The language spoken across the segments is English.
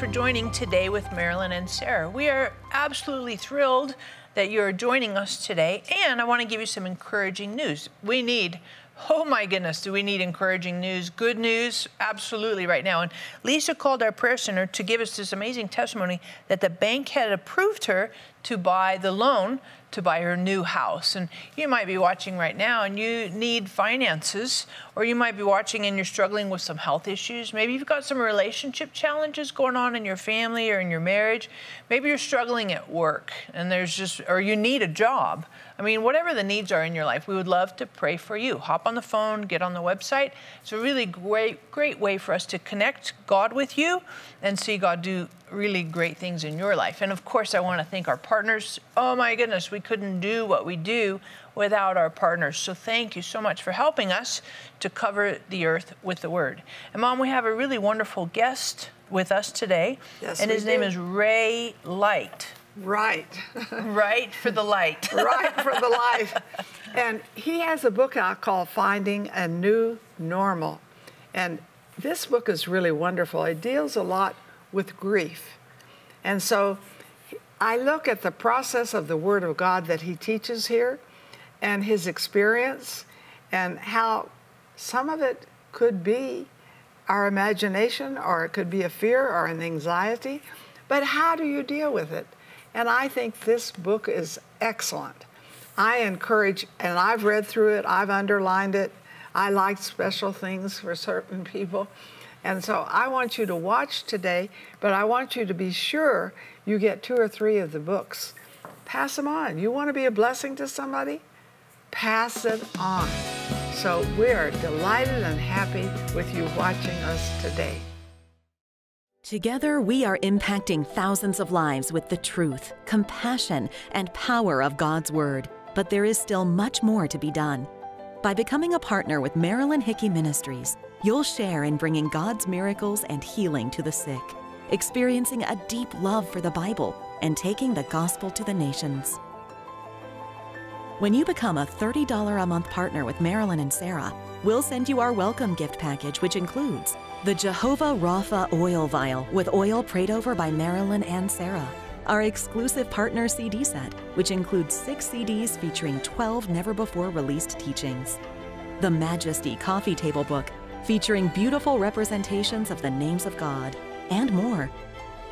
for joining today with Marilyn and Sarah. We are absolutely thrilled that you're joining us today, and I want to give you some encouraging news. We need Oh my goodness, do we need encouraging news? Good news, absolutely, right now. And Lisa called our prayer center to give us this amazing testimony that the bank had approved her to buy the loan to buy her new house. And you might be watching right now and you need finances, or you might be watching and you're struggling with some health issues. Maybe you've got some relationship challenges going on in your family or in your marriage. Maybe you're struggling at work and there's just, or you need a job. I mean, whatever the needs are in your life, we would love to pray for you. Hop on the phone, get on the website. It's a really great, great way for us to connect God with you and see God do really great things in your life. And of course, I want to thank our partners. Oh my goodness, we couldn't do what we do without our partners. So thank you so much for helping us to cover the earth with the word. And mom, we have a really wonderful guest with us today. Yes, and his name is Ray Leight. Right. right for the light. right for the life. And he has a book out called Finding a New Normal. And this book is really wonderful. It deals a lot with grief. And so I look at the process of the Word of God that he teaches here and his experience and how some of it could be our imagination or it could be a fear or an anxiety. But how do you deal with it? And I think this book is excellent. I encourage, and I've read through it, I've underlined it. I like special things for certain people. And so I want you to watch today, but I want you to be sure you get two or three of the books. Pass them on. You want to be a blessing to somebody? Pass it on. So we are delighted and happy with you watching us today. Together, we are impacting thousands of lives with the truth, compassion, and power of God's Word. But there is still much more to be done. By becoming a partner with Marilyn Hickey Ministries, you'll share in bringing God's miracles and healing to the sick, experiencing a deep love for the Bible, and taking the gospel to the nations. When you become a $30 a month partner with Marilyn and Sarah, we'll send you our welcome gift package, which includes the Jehovah Rapha oil vial with oil prayed over by Marilyn and Sarah, our exclusive partner CD set, which includes six CDs featuring 12 never before released teachings, the Majesty coffee table book featuring beautiful representations of the names of God, and more.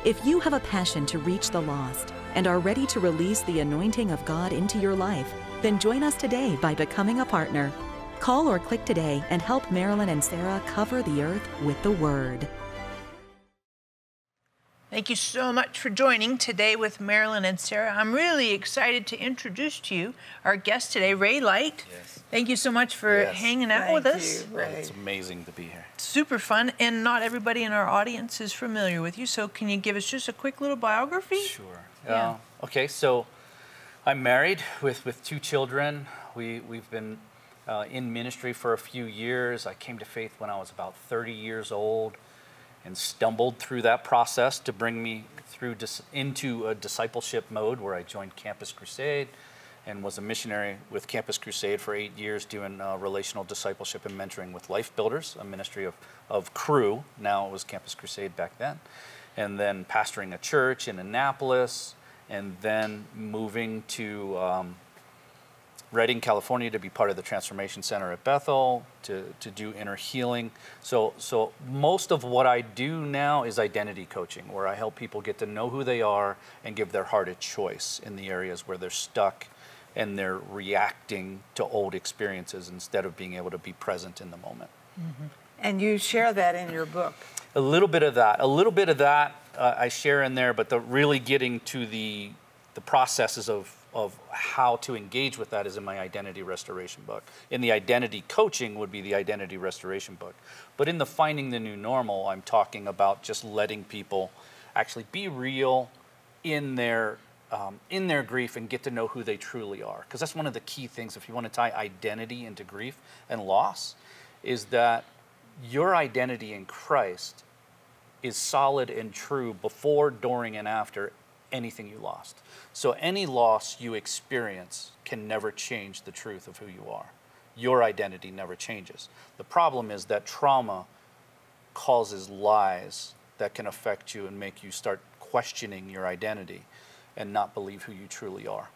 If you have a passion to reach the lost and are ready to release the anointing of God into your life, then join us today by becoming a partner. Call or click today and help Marilyn and Sarah cover the earth with the Word. Thank you so much for joining today with Marilyn and Sarah. I'm really excited to introduce to you our guest today, Ray Leight. Yes. Thank you so much for Yes. hanging out Thank with us. you, Ray. It's amazing to be here. Super fun, and not everybody in our audience is familiar with you. So, can you give us just a quick little biography? Sure. Yeah. Uh, okay, so I'm married with, with two children. We, we've been uh, in ministry for a few years. I came to faith when I was about 30 years old and stumbled through that process to bring me through dis- into a discipleship mode where I joined Campus Crusade and was a missionary with Campus Crusade for eight years doing uh, relational discipleship and mentoring with Life Builders, a ministry of, of Cru. Now it was Campus Crusade back then. And then pastoring a church in Annapolis, and then moving to um, Redding, California, to be part of the Transformation Center at Bethel, to, to do inner healing. So, so most of what I do now is identity coaching, where I help people get to know who they are and give their heart a choice in the areas where they're stuck and they're reacting to old experiences instead of being able to be present in the moment. And you share that in your book. A little bit of that, a little bit of that uh, I share in there, but the really getting to the the processes of of how to engage with that is in my identity restoration book. In the identity coaching would be the identity restoration book. But in the finding the new normal, I'm talking about just letting people actually be real in their um, in their grief and get to know who they truly are. Because that's one of the key things if you want to tie identity into grief and loss, is that your identity in Christ is solid and true before, during, and after anything you lost. So any loss you experience can never change the truth of who you are. Your identity never changes. The problem is that trauma causes lies that can affect you and make you start questioning your identity and not believe who you truly are.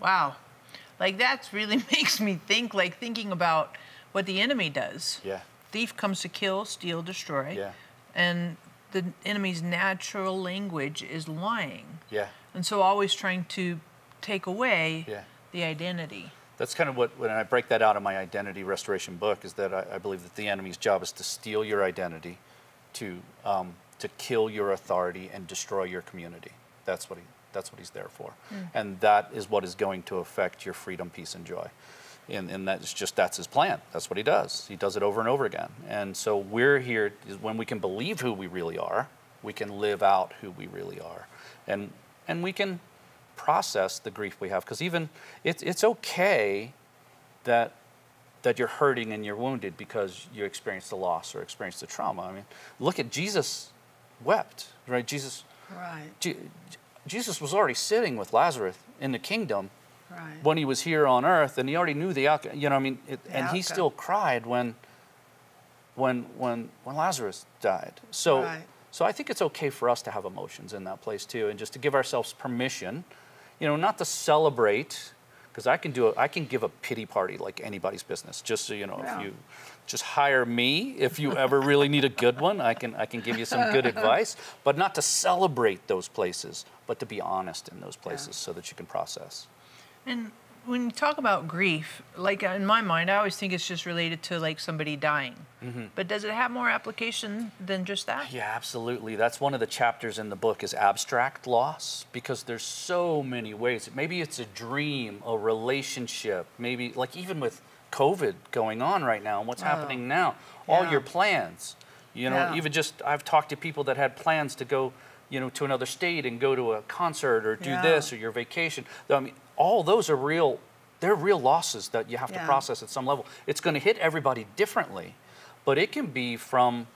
Wow. Like that really makes me think like thinking about what the enemy does. Yeah. Thief comes to kill, steal, destroy. Yeah. And the enemy's natural language is lying. Yeah. And so always trying to take away Yeah. the identity. That's kind of what, when I break that out in my identity restoration book, is that I, I believe that the enemy's job is to steal your identity, to, um, to kill your authority, and destroy your community. That's what, he, that's what he's there for. Hmm. And that is what is going to affect your freedom, peace, and joy. And, and that's just, that's his plan. That's what he does. He does it over and over again. And so we're here when we can believe who we really are, we can live out who we really are. And, and we can process the grief we have because even it's, it's okay that that you're hurting and you're wounded because you experienced the loss or experienced the trauma i mean look at jesus wept right jesus Right, Je- jesus was already sitting with lazarus in the kingdom right. when he was here on earth and he already knew the outcome you know i mean it, and he still cried when when when when lazarus died so Right. so i think it's okay for us to have emotions in that place too and just to give ourselves permission you know not to celebrate because i can do a, i can give a pity party like anybody's business just so you know Yeah. if you just hire me if you ever really need a good one i can i can give you some good advice but not to celebrate those places but to be honest in those places so that you can process And when you talk about grief, like uh, in my mind, I always think it's just related to like somebody dying. Mm-hmm. But does it have more application than just that? Yeah, absolutely. That's one of the chapters in the book is abstract loss because there's so many ways. Maybe it's a dream, a relationship, maybe like even with COVID going on right now and what's oh. happening now, all your plans. You know, Yeah. even just I've talked to people that had plans to go, you know, to another state and go to a concert or do Yeah. this or your vacation. I mean, all those are real they're real losses that you have to process at some level. It's going to hit everybody differently, but it can be from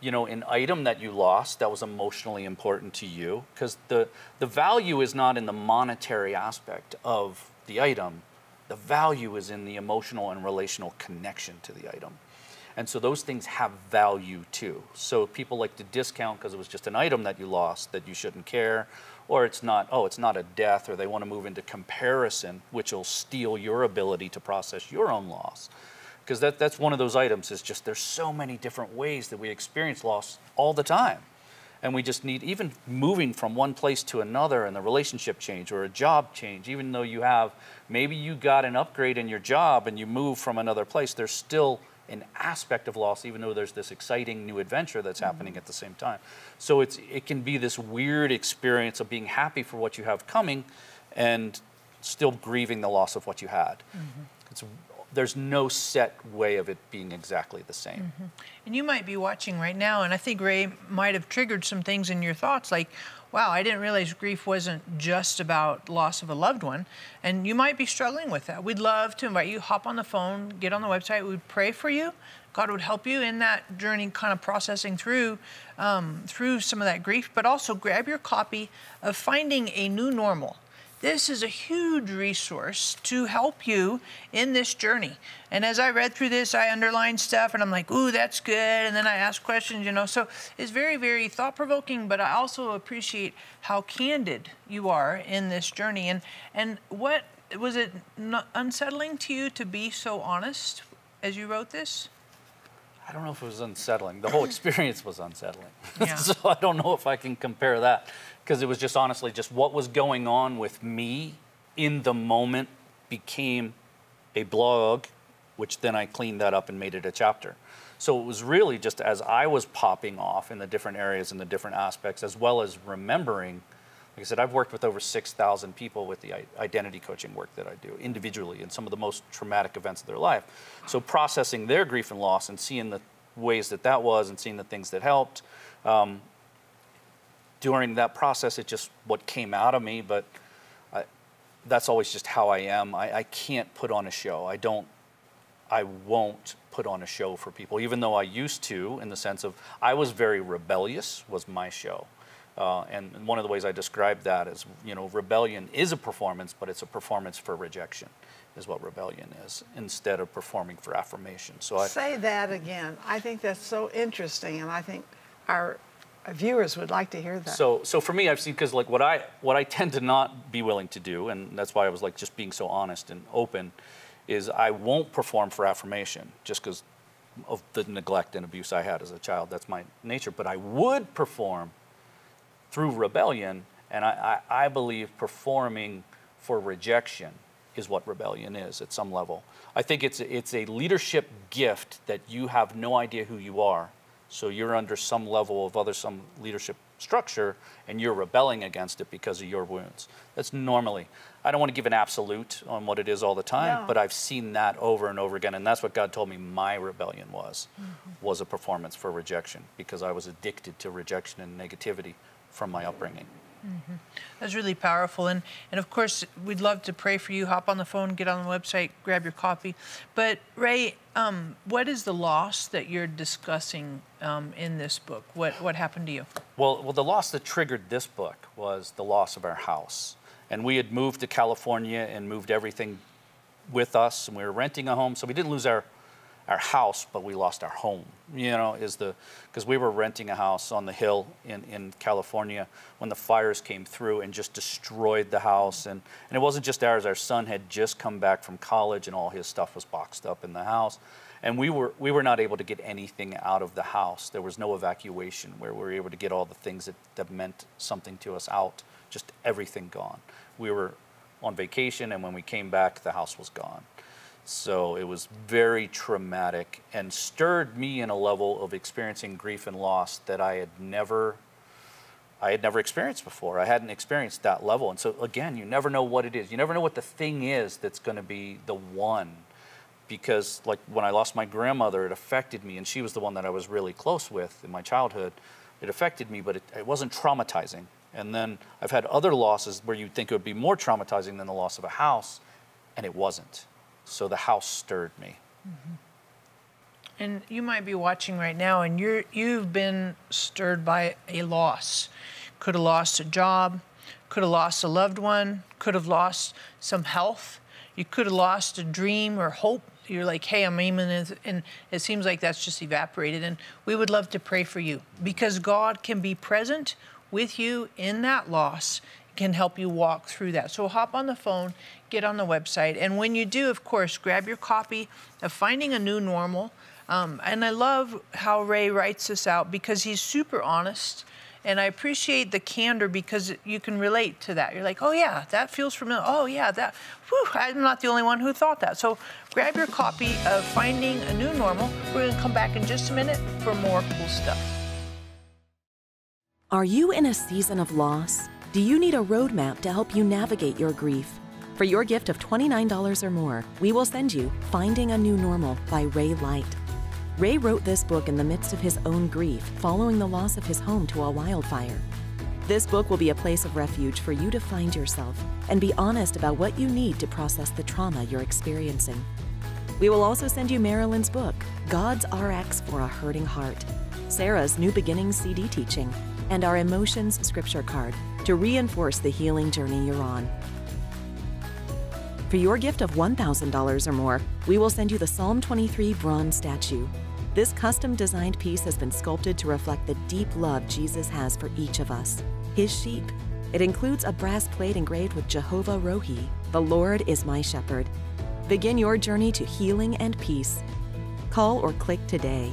you know an item that you lost that was emotionally important to you because the the value is not in the monetary aspect of the item. The value is in the emotional and relational connection to the item. And so those things have value too. So people like to discount because it was just an item that you lost that you shouldn't care or it's not oh it's not a death or they want to move into comparison which will steal your ability to process your own loss. Because that, that's one of those items is just there's so many different ways that we experience loss all the time. And we just need even moving from one place to another and the relationship change or a job change even though you have maybe you got an upgrade in your job and you move from another place there's still an aspect of loss even though there's this exciting new adventure that's happening at the same time. So it's it can be this weird experience of being happy for what you have coming and still grieving the loss of what you had. Mm-hmm. It's there's no set way of it being exactly the same. Mm-hmm. And you might be watching right now, and I think Ray might have triggered some things in your thoughts like, wow, I didn't realize grief wasn't just about loss of a loved one. And you might be struggling with that. We'd love to invite you, hop on the phone, get on the website. We'd pray for you. God would help you in that journey, kind of processing through um, through some of that grief, but also grab your copy of Finding a New Normal. This is a huge resource to help you in this journey. And as I read through this, I underlined stuff and I'm like, ooh, that's good. And then I ask questions, you know. So it's very, very thought provoking, but I also appreciate how candid you are in this journey. And, and what was it unsettling to you to be so honest as you wrote this? I don't know if it was unsettling. The whole experience was unsettling. Yeah. so I don't know if I can compare that because it was just honestly just what was going on with me in the moment became a blog, which then I cleaned that up and made it a chapter. So it was really just as I was popping off in the different areas and the different aspects, as well as remembering. Like I said, I've worked with over 6,000 people with the identity coaching work that I do individually in some of the most traumatic events of their life. So processing their grief and loss and seeing the ways that that was and seeing the things that helped. Um, during that process, it just what came out of me, but I, that's always just how I am. I, I can't put on a show. I don't I won't put on a show for people, even though I used to, in the sense of I was very rebellious, was my show. Uh, and and one of the ways I describe that is, you know, rebellion is a performance, but it's a performance for rejection, is what rebellion is, instead of performing for affirmation. So I, Say that again. I think that's so interesting, and I think our viewers would like to hear that. So, so for me, I've seen because like what I what I tend to not be willing to do, and that's why I was like just being so honest and open, is I won't perform for affirmation just because of the neglect and abuse I had as a child. That's my nature. But I would perform through rebellion, and I, I, I believe performing for rejection is what rebellion is at some level. I think it's it's a leadership gift that you have no idea who you are so you're under some level of other some leadership structure and you're rebelling against it because of your wounds. That's normally. I don't want to give an absolute on what it is all the time, No. but I've seen that over and over again and that's what God told me my rebellion was mm-hmm. was a performance for rejection because I was addicted to rejection and negativity from my upbringing. That's really powerful. And, and of course, we'd love to pray for you. Hop on the phone, get on the website, grab your copy. But, Ray, um, what is the loss that you're discussing um, in this book? What, what happened to you? Well, well, the loss that triggered this book was the loss of our house. And we had moved to California and moved everything with us, and we were renting a home, so we didn't lose our our house, but we lost our home. You know, is the because we were renting a house on the hill in, in California when the fires came through and just destroyed the house. And, and it wasn't just ours, our son had just come back from college and all his stuff was boxed up in the house. And we were we were not able to get anything out of the house. There was no evacuation where we were able to get all the things that, that meant something to us out. Just everything gone. We were on vacation and when we came back the house was gone. So it was very traumatic and stirred me in a level of experiencing grief and loss that I had never I had never experienced before. I hadn't experienced that level. And so again, you never know what it is. You never know what the thing is that's going to be the one. Because like when I lost my grandmother, it affected me and she was the one that I was really close with in my childhood. It affected me, but it, it wasn't traumatizing. And then I've had other losses where you'd think it would be more traumatizing than the loss of a house, and it wasn't. So the house stirred me. Mm-hmm. And you might be watching right now, and you're you've been stirred by a loss. Could have lost a job, could have lost a loved one, could have lost some health. You could have lost a dream or hope. You're like, hey, I'm aiming, this," and it seems like that's just evaporated. And we would love to pray for you because God can be present with you in that loss can help you walk through that. So hop on the phone, get on the website, and when you do, of course, grab your copy of Finding a New Normal. Um, and I love how Ray writes this out because he's super honest. And I appreciate the candor because you can relate to that. You're like, oh yeah, that feels familiar. Oh yeah, that. Whew, I'm not the only one who thought that. So grab your copy of Finding a New Normal. We're going to come back in just a minute for more cool stuff. Are you in a season of loss? Do you need a roadmap to help you navigate your grief? For your gift of $29 or more, we will send you Finding a New Normal by Ray Leight. Ray wrote this book in the midst of his own grief following the loss of his home to a wildfire. This book will be a place of refuge for you to find yourself and be honest about what you need to process the trauma you're experiencing. We will also send you Marilyn's book, God's RX for a Hurting Heart, Sarah's New Beginnings CD teaching, and our Emotions scripture card to reinforce the healing journey you're on. For your gift of $1,000 or more, we will send you the Psalm 23 bronze statue. This custom designed piece has been sculpted to reflect the deep love Jesus has for each of us, his sheep. It includes a brass plate engraved with Jehovah Rohi, the Lord is my shepherd. Begin your journey to healing and peace. Call or click today.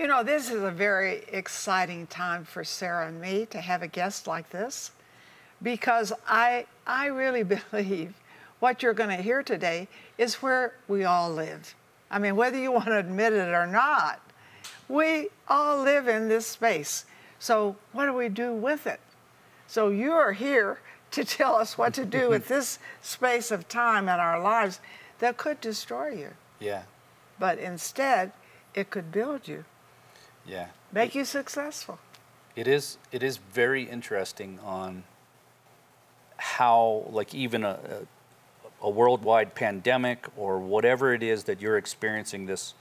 You know, this is a very exciting time for Sarah and me to have a guest like this because I, I really believe what you're going to hear today is where we all live. I mean, whether you want to admit it or not, we all live in this space. So, what do we do with it? So, you are here to tell us what to do with this space of time in our lives that could destroy you. Yeah. But instead, it could build you, Yeah. make you successful. It is it is very interesting on how like even a, a, a worldwide pandemic or whatever it is that you're experiencing this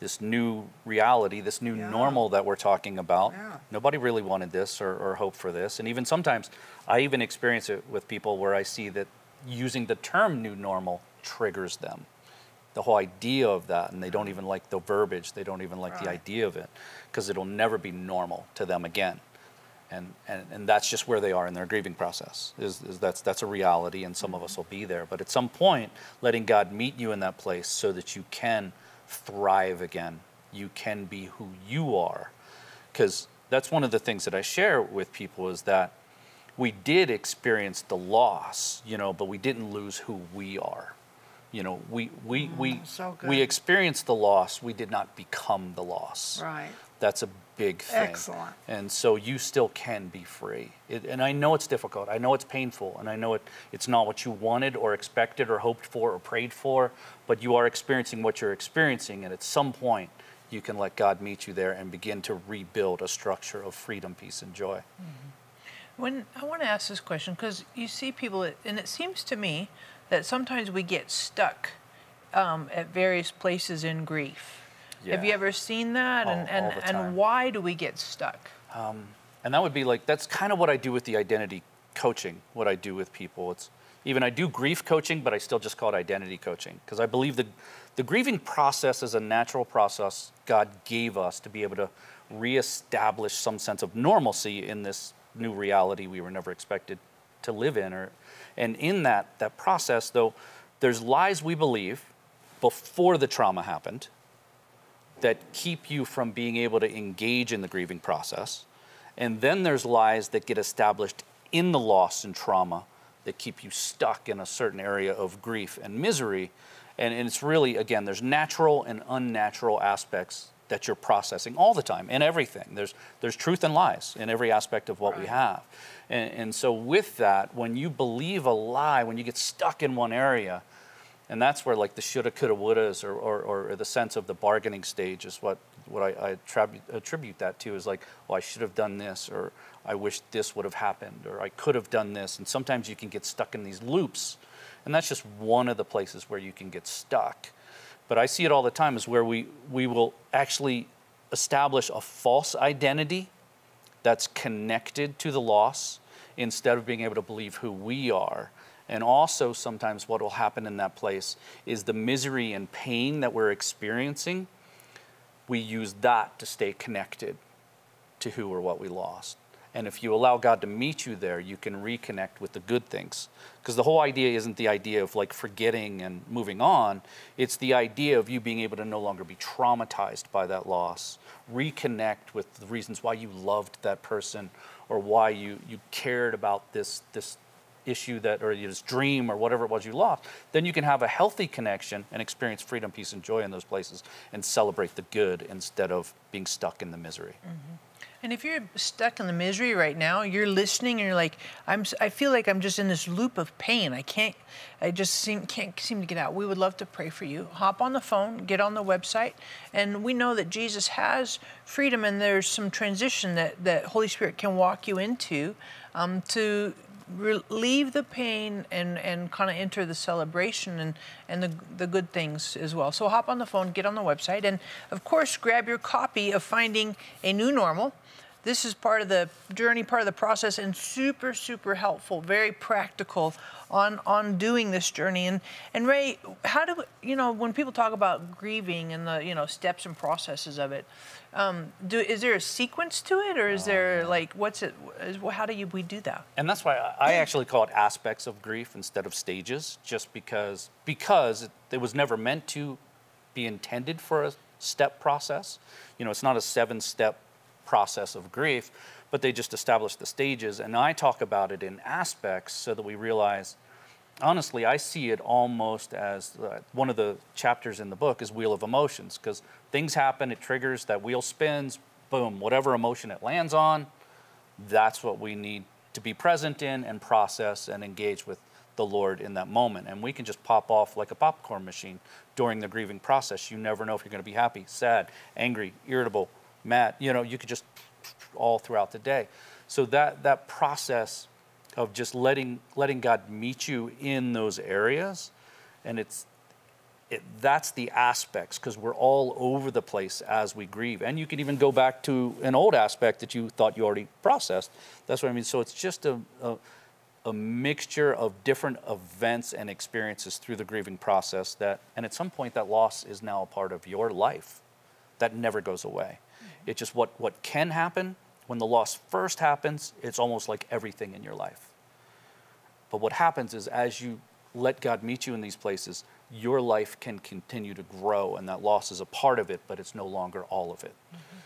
this new reality, this new Yeah. normal that we're talking about. Yeah. Nobody really wanted this or, or hoped for this. And even sometimes I even experience it with people where I see that using the term new normal triggers them. The whole idea of that, and they don't even like the verbiage, they don't even like the idea of it, because it'll never be normal to them again. And, and, and that's just where they are in their grieving process is, is that's, that's a reality and some of us mm-hmm. will be there. But at some point letting god meet you in that place so that you can thrive again you can be who you are. Because that's one of the things that i share with people is that we did experience the loss you know but we didn't lose who we are you know we we oh, we, so we experienced the loss we did not become the loss Right. that's a big thing. Excellent. And so you still can be free. It, and I know it's difficult. I know it's painful. And I know it, it's not what you wanted or expected or hoped for or prayed for, but you are experiencing what you're experiencing. And at some point, you can let God meet you there and begin to rebuild a structure of freedom, peace, and joy. Mm-hmm. When I want to ask this question because you see people, and it seems to me that sometimes we get stuck um, at various places in grief. Have you ever seen that? and All- and, time. and why do we get stuck? And that would be like that's kind of what I do with the identity coaching. What I do with people, it's even I do grief coaching, but I still just call it identity coaching because I believe the the grieving process is a natural process God gave us to be able to reestablish some sense of normalcy in this new reality we were never expected to live in. Or and in that that process, though, there's lies we believe before the trauma happened that keep you from being able to engage in the grieving process. And then there's lies that get established in the loss and trauma that keep you stuck in a certain area of grief and misery. And, and it's really, again, there's natural and unnatural aspects that you're processing all the time in everything. There's, there's truth and lies in every aspect of what we have. And, and so, with that, when you believe a lie, when you get stuck in one area, and that's where like the shoulda, coulda, wouldas, or, or, or the sense of the bargaining stage is what, what I, I attribute, attribute that to is like, well, I should have done this, or I wish this would have happened, or I could have done this. And sometimes you can get stuck in these loops. And that's just one of the places where you can get stuck. But I see it all the time is where we, we will actually establish a false identity that's connected to the loss instead of being able to believe who we are. And also, sometimes what will happen in that place is the misery and pain that we're experiencing, we use that to stay connected to who or what we lost. And if you allow God to meet you there, you can reconnect with the good things. Because the whole idea isn't the idea of like forgetting and moving on, it's the idea of you being able to no longer be traumatized by that loss, reconnect with the reasons why you loved that person or why you, you cared about this, this issue that or this dream or whatever it was you lost, then you can have a healthy connection and experience freedom, peace, and joy in those places and celebrate the good instead of being stuck in the misery. Mm-hmm. And if you're stuck in the misery right now, you're listening and you're like, I'm, I feel like I'm just in this loop of pain. I can't, I just seem, can't seem to get out. We would love to pray for you. Hop on the phone, get on the website, and we know that Jesus has freedom and there's some transition that, that Holy Spirit can walk you into um, to relieve the pain and, and kind of enter the celebration and, and the, the good things as well. So hop on the phone, get on the website, and of course, grab your copy of Finding a New Normal. This is part of the journey, part of the process, and super, super helpful, very practical on on doing this journey. And and Ray, how do you know when people talk about grieving and the you know steps and processes of it? Um, do is there a sequence to it, or is there like what's it? Is, how do you we do that? And that's why I I actually call it aspects of grief instead of stages, just because because it, it was never meant to be intended for a, step process. You know, it's not a seven step process of grief, but they just establish the stages. And I talk about it in aspects so that we realize honestly, I see it almost as uh, one of the chapters in the book is Wheel of Emotions because things happen, it triggers, that wheel spins, boom, whatever emotion it lands on, that's what we need to be present in and process and engage with the Lord in that moment. And we can just pop off like a popcorn machine during the grieving process. You never know if you're going to be happy, sad, angry, irritable, mad. You know, you could just all throughout the day. So that that process of just letting letting God meet you in those areas, and it's it, that's the aspects because we're all over the place as we grieve, and you can even go back to an old aspect that you thought you already processed. That's what I mean. So it's just a, a a mixture of different events and experiences through the grieving process that and at some point that loss is now a part of your life that never goes away. It's just what what can happen when the loss first happens it's almost like everything in your life but what happens is as you let God meet you in these places, your life can continue to grow, and that loss is a part of it, but it's no longer all of it. Mm-hmm.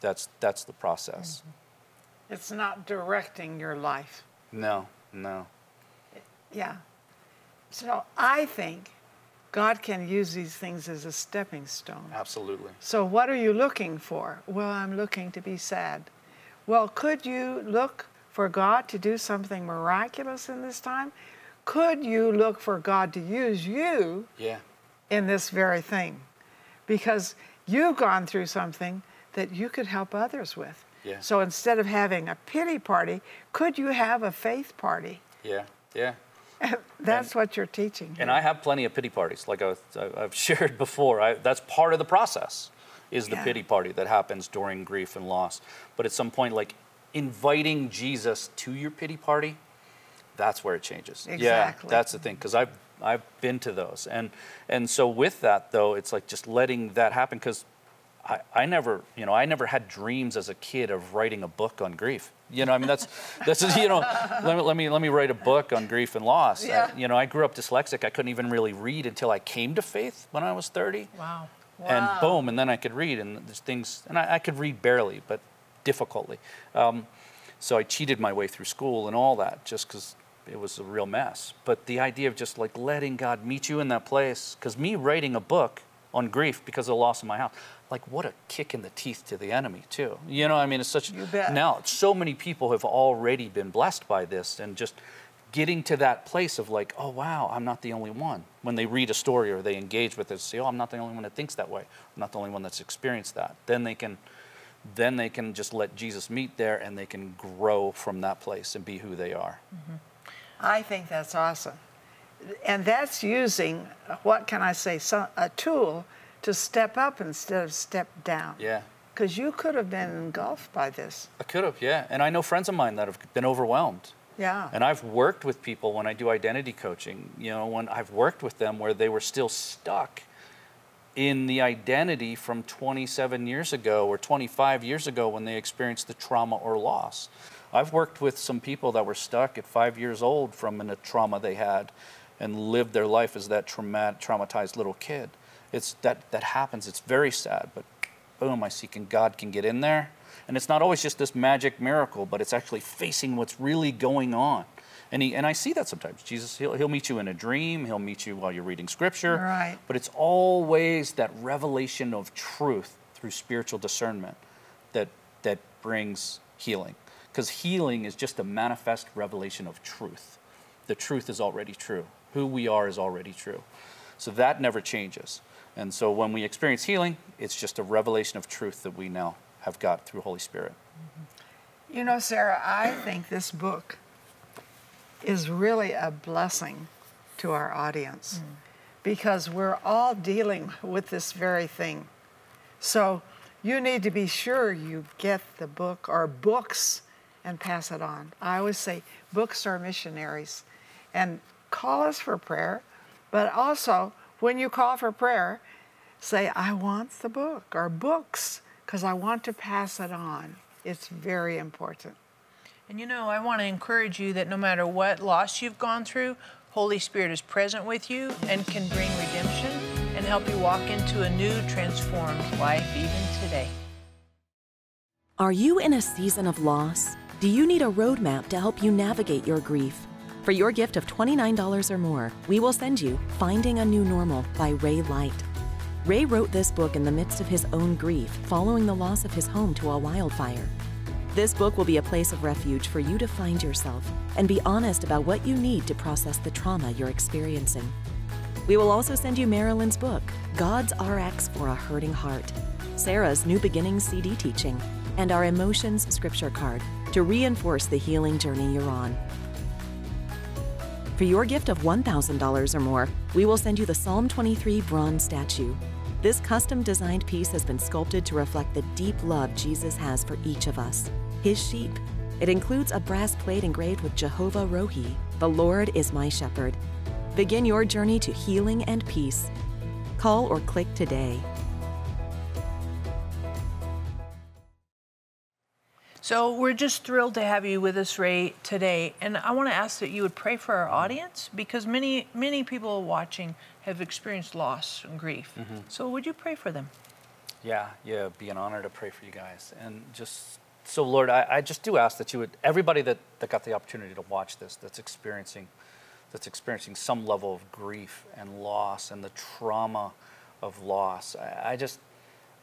That's, that's the process. Mm-hmm. It's not directing your life. No, no. Yeah. So I think God can use these things as a stepping stone. Absolutely. So, what are you looking for? Well, I'm looking to be sad. Well, could you look for God to do something miraculous in this time? Could you look for God to use you yeah. in this very thing? Because you've gone through something that you could help others with. Yeah. So instead of having a pity party, could you have a faith party? Yeah, yeah. that's and, what you're teaching. And I have plenty of pity parties, like I've, I've shared before. I, that's part of the process, is the yeah. pity party that happens during grief and loss. But at some point, like inviting Jesus to your pity party, that's where it changes. Exactly. Yeah, that's the thing because I've I've been to those, and and so with that though, it's like just letting that happen because. I, I never, you know, I never had dreams as a kid of writing a book on grief. You know, I mean, that's, that's, you know, let me, let me, let me write a book on grief and loss. Yeah. I, you know, I grew up dyslexic. I couldn't even really read until I came to faith when I was 30. Wow. wow. And boom, and then I could read, and there's things, and I, I could read barely, but difficultly. Um, so I cheated my way through school and all that just because it was a real mess. But the idea of just like letting God meet you in that place, because me writing a book on grief because of the loss of my house, like what a kick in the teeth to the enemy too. You know, I mean, it's such now so many people have already been blessed by this and just getting to that place of like, oh wow, I'm not the only one. When they read a story or they engage with it, say, oh, I'm not the only one that thinks that way. I'm not the only one that's experienced that. Then they can then they can just let Jesus meet there and they can grow from that place and be who they are. Mm-hmm. I think that's awesome. And that's using, what can I say, some, a tool to step up instead of step down. Yeah. Because you could have been engulfed by this. I could have, yeah. And I know friends of mine that have been overwhelmed. Yeah. And I've worked with people when I do identity coaching, you know, when I've worked with them where they were still stuck in the identity from 27 years ago or 25 years ago when they experienced the trauma or loss. I've worked with some people that were stuck at five years old from a trauma they had and lived their life as that traumat- traumatized little kid. It's that, that happens. It's very sad, but boom, I see can God can get in there. And it's not always just this magic miracle, but it's actually facing what's really going on. And, he, and I see that sometimes. Jesus, he'll, he'll meet you in a dream, he'll meet you while you're reading scripture. Right. But it's always that revelation of truth through spiritual discernment that, that brings healing. Because healing is just a manifest revelation of truth. The truth is already true. Who we are is already true. So that never changes. And so when we experience healing, it's just a revelation of truth that we now have got through Holy Spirit. You know, Sarah, I think this book is really a blessing to our audience mm. because we're all dealing with this very thing. So you need to be sure you get the book or books and pass it on. I always say books are missionaries and call us for prayer, but also when you call for prayer, say, I want the book or books because I want to pass it on. It's very important. And you know, I want to encourage you that no matter what loss you've gone through, Holy Spirit is present with you and can bring redemption and help you walk into a new, transformed life even today. Are you in a season of loss? Do you need a roadmap to help you navigate your grief? For your gift of $29 or more, we will send you Finding a New Normal by Ray Leight. Ray wrote this book in the midst of his own grief following the loss of his home to a wildfire. This book will be a place of refuge for you to find yourself and be honest about what you need to process the trauma you're experiencing. We will also send you Marilyn's book, God's RX for a Hurting Heart, Sarah's New Beginnings CD teaching, and our Emotions scripture card to reinforce the healing journey you're on. For your gift of $1,000 or more, we will send you the Psalm 23 bronze statue. This custom designed piece has been sculpted to reflect the deep love Jesus has for each of us, his sheep. It includes a brass plate engraved with Jehovah Rohi, the Lord is my shepherd. Begin your journey to healing and peace. Call or click today. So we're just thrilled to have you with us, Ray, today. And I want to ask that you would pray for our audience because many, many people watching have experienced loss and grief. Mm-hmm. So would you pray for them? Yeah, yeah, be an honor to pray for you guys. And just so, Lord, I, I just do ask that you would, everybody that, that got the opportunity to watch this, that's experiencing, that's experiencing some level of grief and loss and the trauma of loss, I, I just,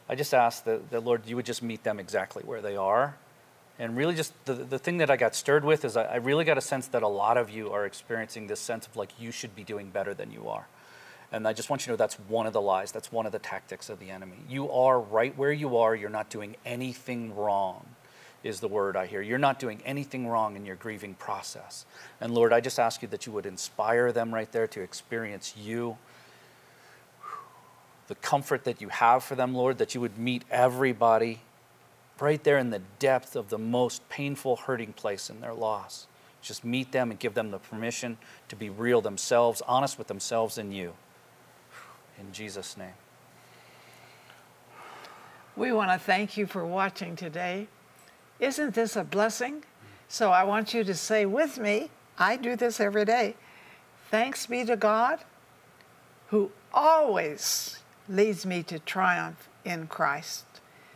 I just ask that, that, Lord, you would just meet them exactly where they are. And really, just the, the thing that I got stirred with is I, I really got a sense that a lot of you are experiencing this sense of like you should be doing better than you are. And I just want you to know that's one of the lies, that's one of the tactics of the enemy. You are right where you are, you're not doing anything wrong, is the word I hear. You're not doing anything wrong in your grieving process. And Lord, I just ask you that you would inspire them right there to experience you, the comfort that you have for them, Lord, that you would meet everybody right there in the depth of the most painful, hurting place in their loss. Just meet them and give them the permission to be real themselves, honest with themselves and you. In Jesus' name. We want to thank you for watching today. Isn't this a blessing? So I want you to say with me, I do this every day. Thanks be to God who always leads me to triumph in Christ.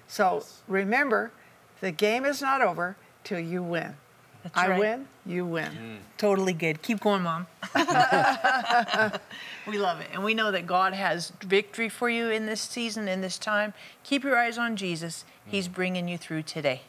So yes. remember, the game is not over till you win. That's I right. win, you win. Mm. Totally good. Keep going, Mom. we love it. And we know that God has victory for you in this season, in this time. Keep your eyes on Jesus. Mm. He's bringing you through today.